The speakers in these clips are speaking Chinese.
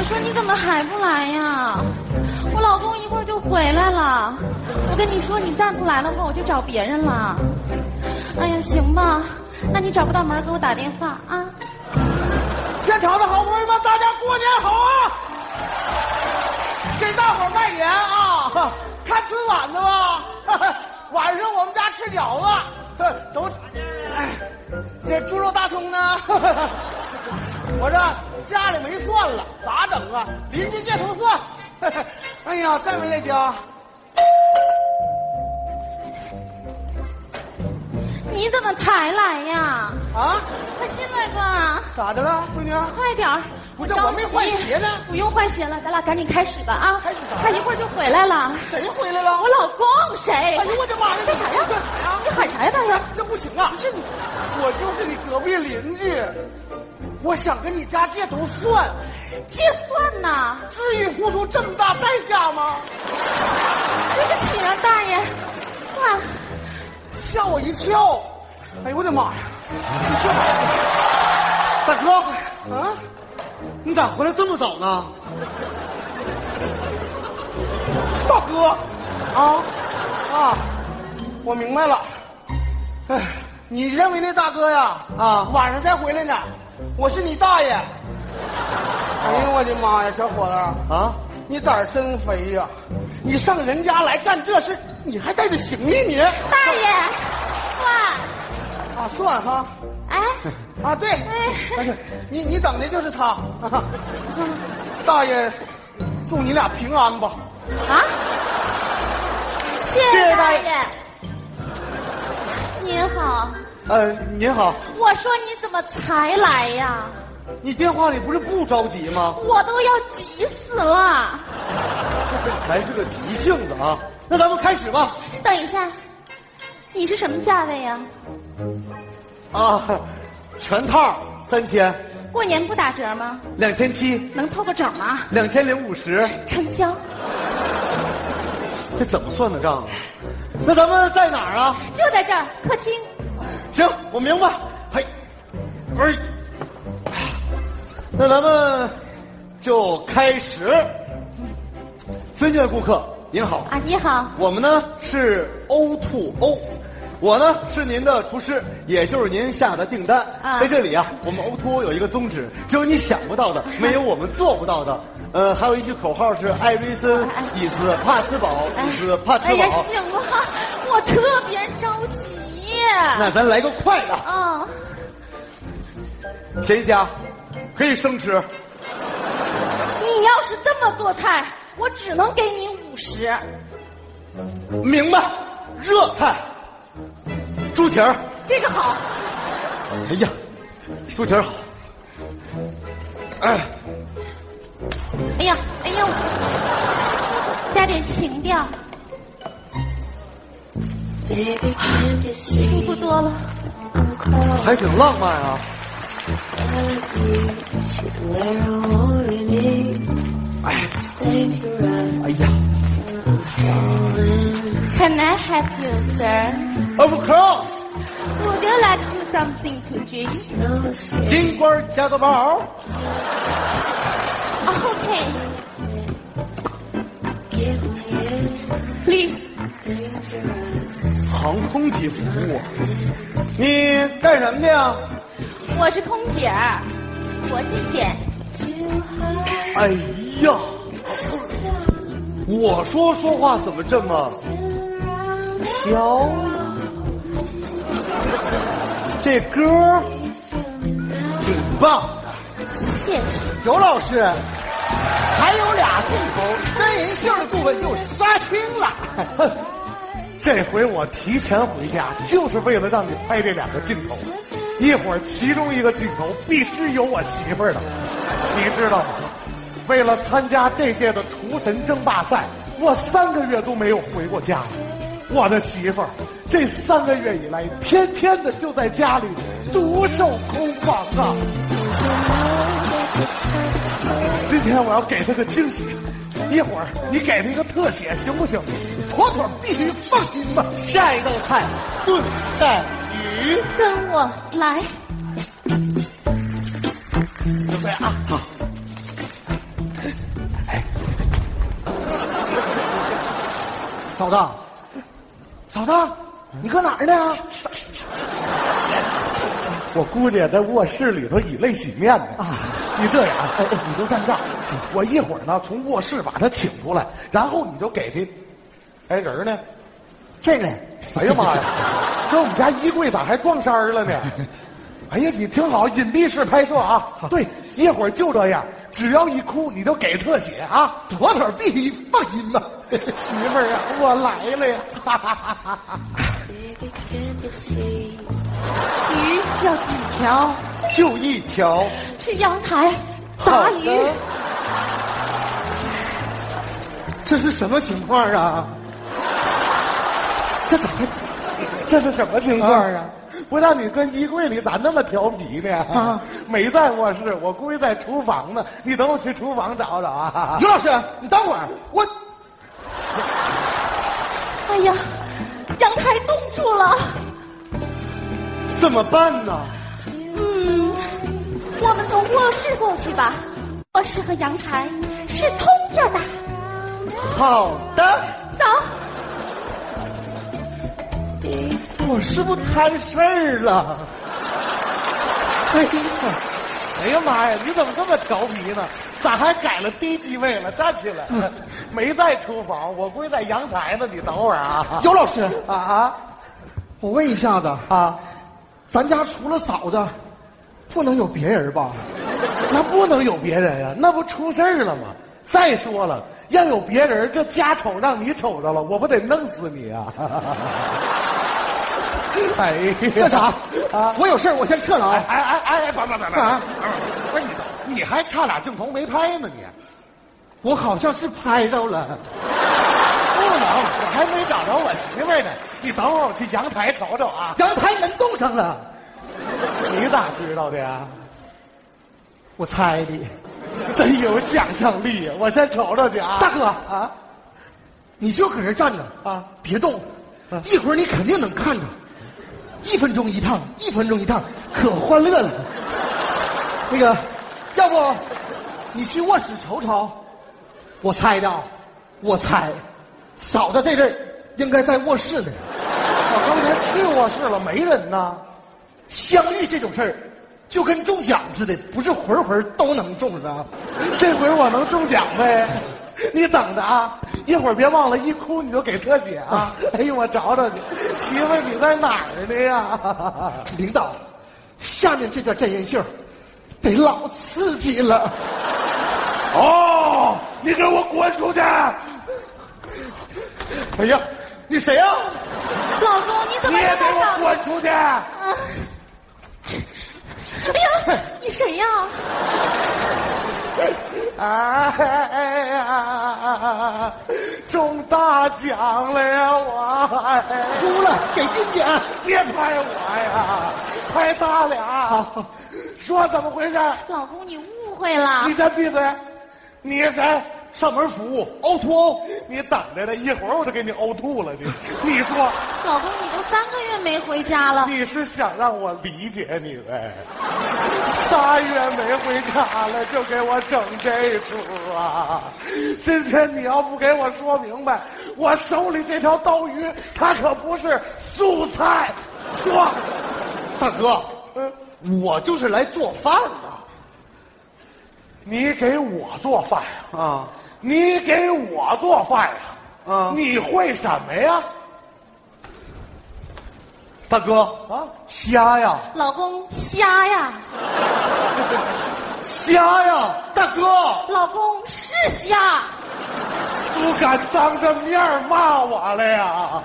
我说你怎么还不来呀？我老公一会儿就回来了。我跟你说，你再不来的话，我就找别人了。哎呀，行吧，那你找不到门给我打电话啊。现场的好朋友们，大家过年好啊！给大伙儿拜年啊！看春晚的吧？晚上我们家吃饺子，都哎，这猪肉大葱呢？我这家里没蒜了，咋整啊？邻居借头蒜。哎呀，在没在家？你怎么才来呀？啊？快进来吧！咋的了，闺女？快点儿！不是我没换鞋呢。不用换鞋了，咱俩赶紧开始吧啊！开始啥？他一会儿就回来了。谁回来了？我老公谁？哎呦我的妈呀！干啥呀？干啥呀？你喊啥呀？大爷这不行啊！不是你，我就是你隔壁邻居，我想跟你家借头蒜，借蒜呐？至于付出这么大代价吗？对不起啊，大爷，蒜，吓我一跳！哎呦我的妈呀！大哥，啊，你咋回来这么早呢？大哥，啊啊，我明白了。哎，你认为那大哥呀？啊晚上才回来呢。我是你大爷。哎呦我的妈呀，小伙子啊，你胆儿真肥呀！你上人家来干这事，你还带着行李你？大爷，算，啊，算哈。哎，啊，对，哎你你等的就是他。啊 大爷，祝你俩平安吧。啊，谢谢谢大爷大爷。您好，呃，您好，我说你怎么才来呀？你电话里不是不着急吗？我都要急死了。这还是个急性子啊！那咱们开始吧。等一下，你是什么价位呀？啊，全套三千，过年不打折吗？两千七，能凑个整吗？两千零五十，成交，这怎么算的账啊？那咱们在哪儿啊？就在这儿，客厅。行，我明白。嘿，哎，那咱们就开始。尊敬的顾客，您好，啊，你好，我们呢是 O to O，我呢是您的厨师，也就是您下的订单。啊在这里啊，我们 O to O 有一个宗旨，只有你想不到的，没有我们做不到的。呃，还有一句口号是艾瑞森哎伊斯帕斯堡伊斯帕兹哎呀，堡。行了。那咱来个快的，嗯，甜虾可以生吃。你要是这么做菜，我只能给你五十。明白，热菜，猪蹄儿。这个好，哎呀，猪蹄儿好。哎，哎呀，哎呀，加点情调，舒服多了。还挺浪漫啊。哎，哎呀 Can I help you, sir? ，Of course， Would you like to something to drink? 金瓜加个包。 Okay. Please. 航空级服务啊，你干什么的呀？我是空姐儿，国际线。哎呀，我说说话怎么这么飘呢？这歌挺棒的。谢谢。尤老师，还有俩镜头，真人秀的部分就杀青了。这回我提前回家，就是为了让你拍这两个镜头。一会儿其中一个镜头必须有我媳妇儿的，你知道吗？为了参加这届的厨神争霸赛，我三个月都没有回过家。我的媳妇儿这三个月以来，天天的就在家里独守空房啊。今天我要给她个惊喜，一会儿你给他一个特写行不行？妥妥必须放心吧。下一道菜炖带鱼。跟我来。准备啊好嫂子嫂子你搁哪儿呢？我估计在卧室里头以泪洗面呢。啊你这样，哎你就站这儿，我一会儿呢从卧室把她请出来，然后你就给这，哎人呢？这呢？哎呀妈呀，这我们家衣柜咋还撞衫儿了呢？哎呀，你听好，隐蔽式拍摄啊！对，一会儿就这样，只要一哭你就给特写啊！妥妥必须放心吧。媳妇儿啊，我来了呀！哈哈哈哈哈！鱼要几条？就一条。去阳台砸鱼。这是什么情况啊？这怎么？这是什么情况啊？不让你跟衣柜里咋那么调皮呢？啊没在卧室，我估计在厨房呢。你等我去厨房找找啊！于老师，你等会儿，我 哎呀，阳台冻住了。怎么办呢？嗯，我们从卧室过去吧。卧室和阳台是通着的。好的，走，我是不是摊事儿了？哎呀，哎呀妈呀！你怎么这么调皮呢？咋还改了低机位了？站起来！没在厨房，我估计在阳台呢。你等会儿啊！尤老师，啊啊我问一下子，啊！咱家除了嫂子，不能有别人吧？那不能有别人呀、那不出事儿了吗？再说了，要有别人，这家丑让你瞅着了，我不得弄死你啊！哎呀，那啥啊？我有事儿，我先撤了哎啊。哎哎哎！别别别别！啊不是你，你还差俩镜头没拍呢，你我好像是拍着了。不能，我还没找着我媳妇呢。你等会儿我去阳台瞅瞅啊。阳台门冻上了，你咋知道的呀？我猜的。真有想象力呀！我先瞅瞅去啊。大哥啊，你就搁这站着啊，别动，一会儿你肯定能看着。一分钟一趟，一分钟一趟，可欢乐了。那个，要不你去卧室瞅瞅？我猜的，我猜，嫂子这阵儿应该在卧室呢。去卧室了，没人呐。相遇这种事儿，就跟中奖似的，不是回回都能中的。这回我能中奖呗？你等着啊！一会儿别忘了，一哭你就给特写啊！哎呦，我找找你，媳妇儿你在哪儿呢呀？领导，下面这段真人秀得老刺激了。哦，你给我滚出去！哎呀，你谁呀、老公，你怎么你也给我？滚出去！啊！哎呀，你谁呀？哎呀，中大奖了呀！我哭了，给金姐。别拍我呀，拍他俩。说怎么回事？老公，你误会了你。先闭嘴！你是谁？上门服务凹凸哦。你等着呢，一会儿我就给你呕吐了。你，你说老公，你都三个月没回家了。你是想让我理解你呗？仨月没回家了，就给我整这出啊！今天你要不给我说明白，我手里这条刀鱼它可不是素菜。说，大哥，嗯，我就是来做饭的你给我做饭呀？啊。你给我做饭呀？啊你会什么呀？大哥啊，虾呀，老公，虾呀！虾呀，大哥，老公是虾。不敢当着面骂我了呀！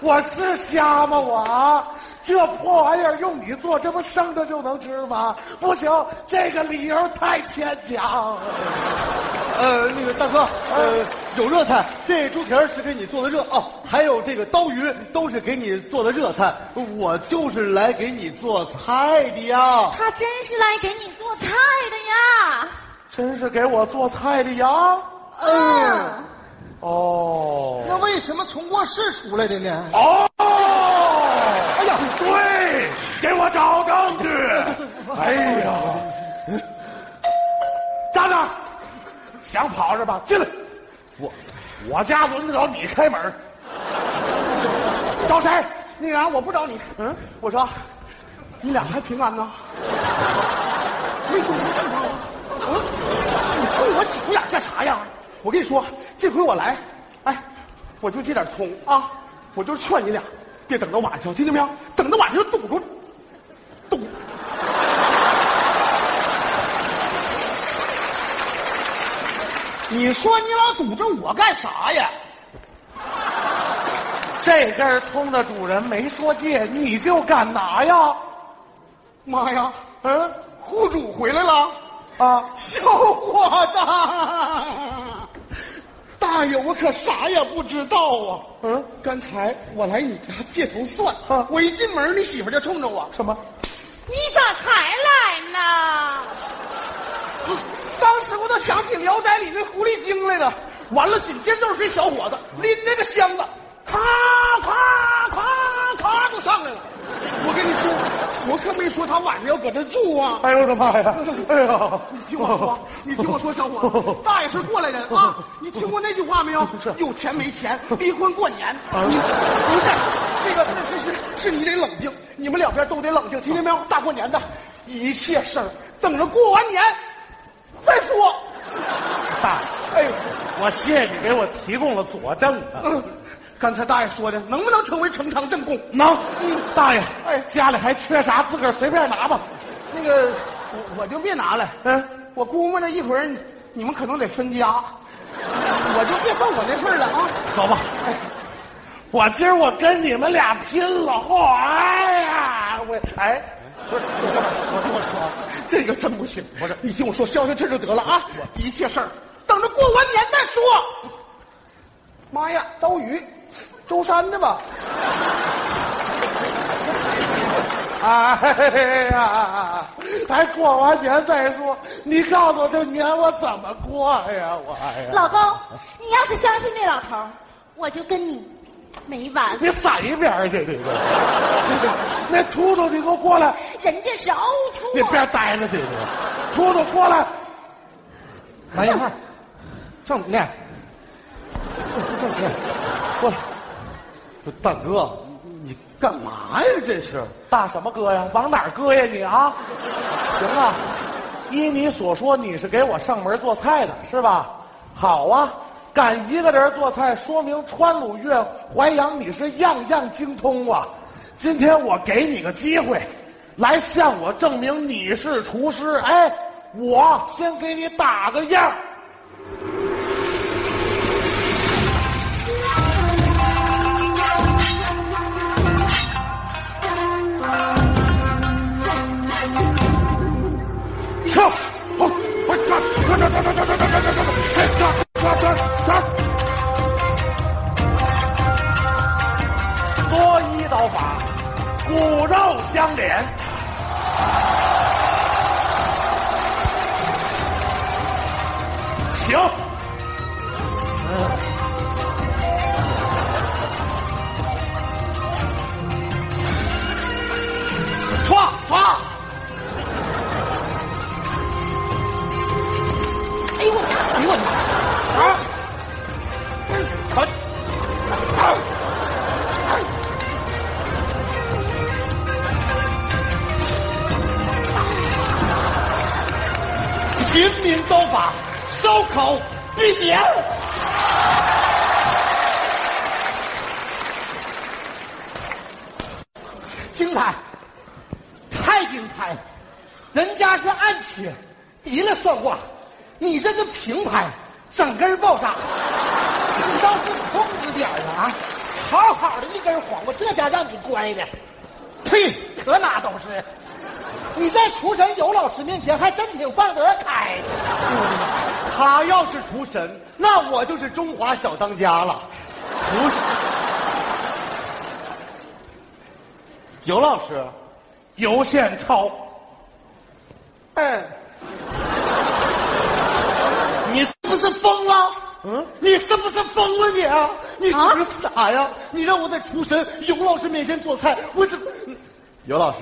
我是瞎吗？我啊这破玩意儿用你做，这不生着就能吃吗？不行，这个理由太牵强。呃，那个大哥，呃，有热菜，这猪蹄儿是给你做的热哦，还有这个刀鱼都是给你做的热菜，我就是来给你做菜的呀。他真是来给你做菜的呀！真是给我做菜的呀！嗯，哦那为什么从卧室出来的呢？哦，我找证据！哎呀，站那儿，想跑是吧？进来！我我家轮得着你开门？找谁？那个啊，我不找你。嗯，我说，你俩还平安呢？没懂不知道啊？嗯，你冲我挤眼干啥呀？我跟你说，这回我来，哎，我就这点葱啊，我就劝你俩，别等到晚上，听见没有？等到晚上就堵住，堵。你说你老堵着我干啥呀？这根葱的主人没说借，你就敢拿呀？妈呀！嗯，户主回来了。啊，小伙子，大爷，我可啥也不知道啊！嗯，刚才我来你家借头蒜，啊我一进门，你媳妇就冲着我，什么？你咋才来呢？当时我都想起《聊斋》里那狐狸精来了。完了，紧接着就是这小伙子拎那个箱子，咔咔咔咔就上来了。我跟你说，我可没说他晚上要搁这住啊！哎呦我的妈呀！哎呀，你听我说，你听我说，小伙子，大爷是过来人啊！你听过那句话没有？是有钱没钱，逼婚过年。你不是那个是是是是你得冷静，你们两边都得冷静，听见没有？大过年的，一切事儿等着过完年再说。大爷，哎，我谢谢你给我提供了佐证啊。嗯，刚才大爷说的，能不能成为呈堂证供？能，大爷，哎家里还缺啥，自个儿随便拿吧。那个，我我就别拿了。嗯，我估摸着一会儿你们可能得分家，我就别算我那份了啊。走吧。我今儿我跟你们俩拼了！嚯，哎呀，我哎，不是，我跟我说，这个真不行。不是，你听我说，消消气就得了啊！一切事儿等着过完年再说。妈呀，刀鱼，舟山的吧？哎呀，还过完年再说。你告诉我这年我怎么过呀？我哎呀，老公，你要是相信那老头，我就跟你没完。你闪一边儿去！这个，那秃秃，你给我过来！人家是凹你凸啊，别待着去！秃秃过来！来一块儿，上午呢？过来！大哥，你干嘛呀？这是？大什么哥呀？往哪儿搁呀你啊？行啊，依你所说，你是给我上门做菜的是吧？好啊，敢一个人做菜，说明川鲁粤淮扬你是样样精通啊。今天我给你个机会，来向我证明你是厨师。哎，我先给你打个样转转转转转转转转转转转转转转，作揖刀法，骨肉相连。行，歘歘。民刀法，烧烤必点。精彩，太精彩了！人家是暗切，提了算卦，你这是平拍，整根爆炸。你倒是控制点啊！好好的一根黄瓜，这家让你乖的，呸，可哪都是。你在厨神尤老师面前还真挺放得开。他要是厨神，那我就是中华小当家了。厨师，尤老师，尤宪超，嗯，你是不是疯了？嗯，你是不是疯了你啊？你是不是傻呀？你让我在厨神尤老师面前做菜，我怎么？尤老师，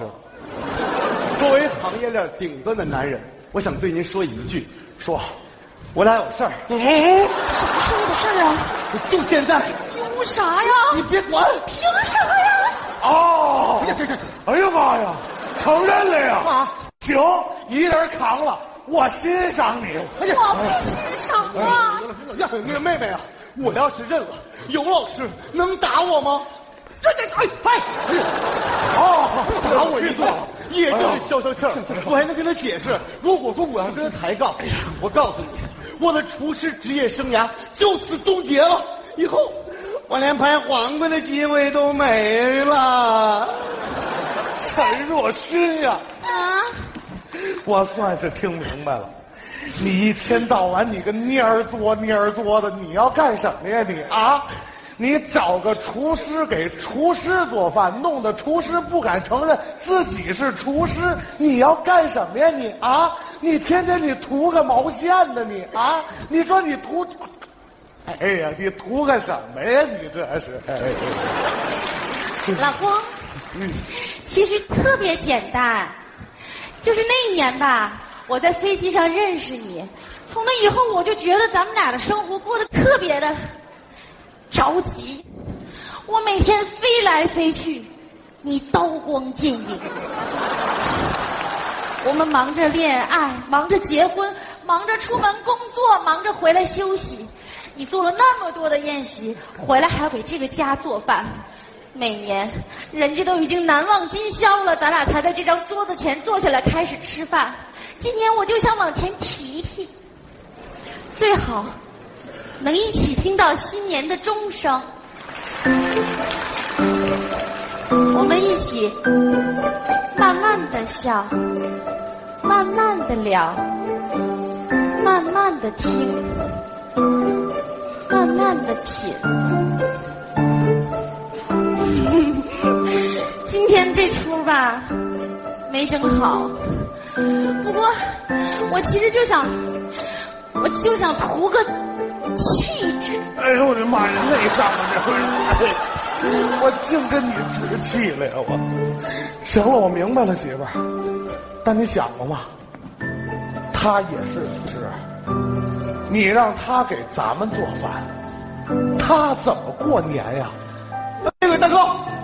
作为行业链顶端的男人，我想对您说一句：说，我俩有事儿。嗯，什么时候的事儿啊？就现在，凭啥呀？你别管。凭啥呀？哦，哎呀，这这，哎呀妈呀，承认了呀！啊行，一人扛了，我欣赏你。哎呀，我不欣赏啊！呀，那个妹妹啊，我要是认了，尤老师能打我吗？这这，哎哎，哎呀，哦，打我一顿，也就是消消气儿。我还能跟他解释，如果说我要跟他抬杠，我告诉你，我的厨师职业生涯就此终结了，以后我连拍黄瓜的机会都没了。陈若诗呀，啊，我算是听明白了，你一天到晚你个蔫儿作蔫儿作的，你要干什么呀你啊？你找个厨师给厨师做饭，弄得厨师不敢承认自己是厨师，你要干什么呀你啊？你天天你图个毛线呢你啊？你说你图，哎呀，你图个什么呀你这是？哎老公，嗯其实特别简单，就是那一年吧，我在飞机上认识你，从那以后我就觉得咱们俩的生活过得特别的着急。我每天飞来飞去，你刀光剑影。我们忙着恋爱，忙着结婚，忙着出门工作，忙着回来休息。你做了那么多的宴席，回来还要给这个家做饭。每年，人家都已经难忘今宵了，咱俩才在这张桌子前坐下来开始吃饭。今年我就想往前提提，最好能一起听到新年的钟声。我们一起慢慢的笑，慢慢的聊，慢慢的听，慢慢的品。今天这出吧，没整好。不过，我其实就想，我就想图个气质。哎呦我的妈呀，内伤了这会，我净跟你置气了呀我。行了，我明白了媳妇儿，但你想过吗？他也是吃，你让他给咱们做饭，他怎么过年呀？那位大哥，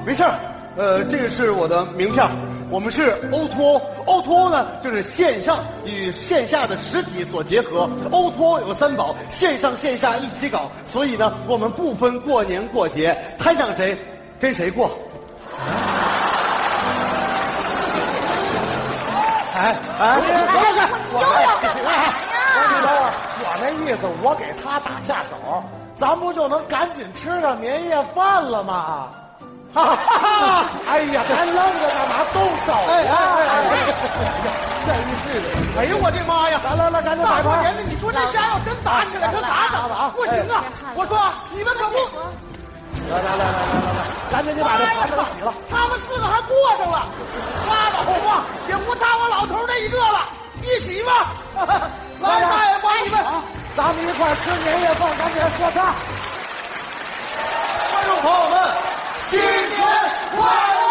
没事儿，呃，这个是我的名片，我们是 O to O。O to O 呢，就是线上与线下的实体所结合。O to O 有三宝，线上线下一起搞。所以呢，我们不分过年过节，摊上谁跟谁过。哎哎，不是不是，我干嘛呀？等会我那意思，我给他打下手，咱不就能赶紧吃上年夜饭了吗？哈哈哈！哎呀，还愣着干嘛？动手哎呀！哎哎哎真是的！哎呦我的妈呀！来来来，赶紧大摆盘过年的，你说这家要真打起来，可咋整啊？不行啊！我说你们可不，来来来来来来来，赶紧你把这盘子给洗了。他们四个还过上了，拉倒吧，也不差我老头这一个了，一起吧！来，大爷帮你们。咱们一块儿吃年夜饭，赶紧说菜。观众朋友们，新年快乐！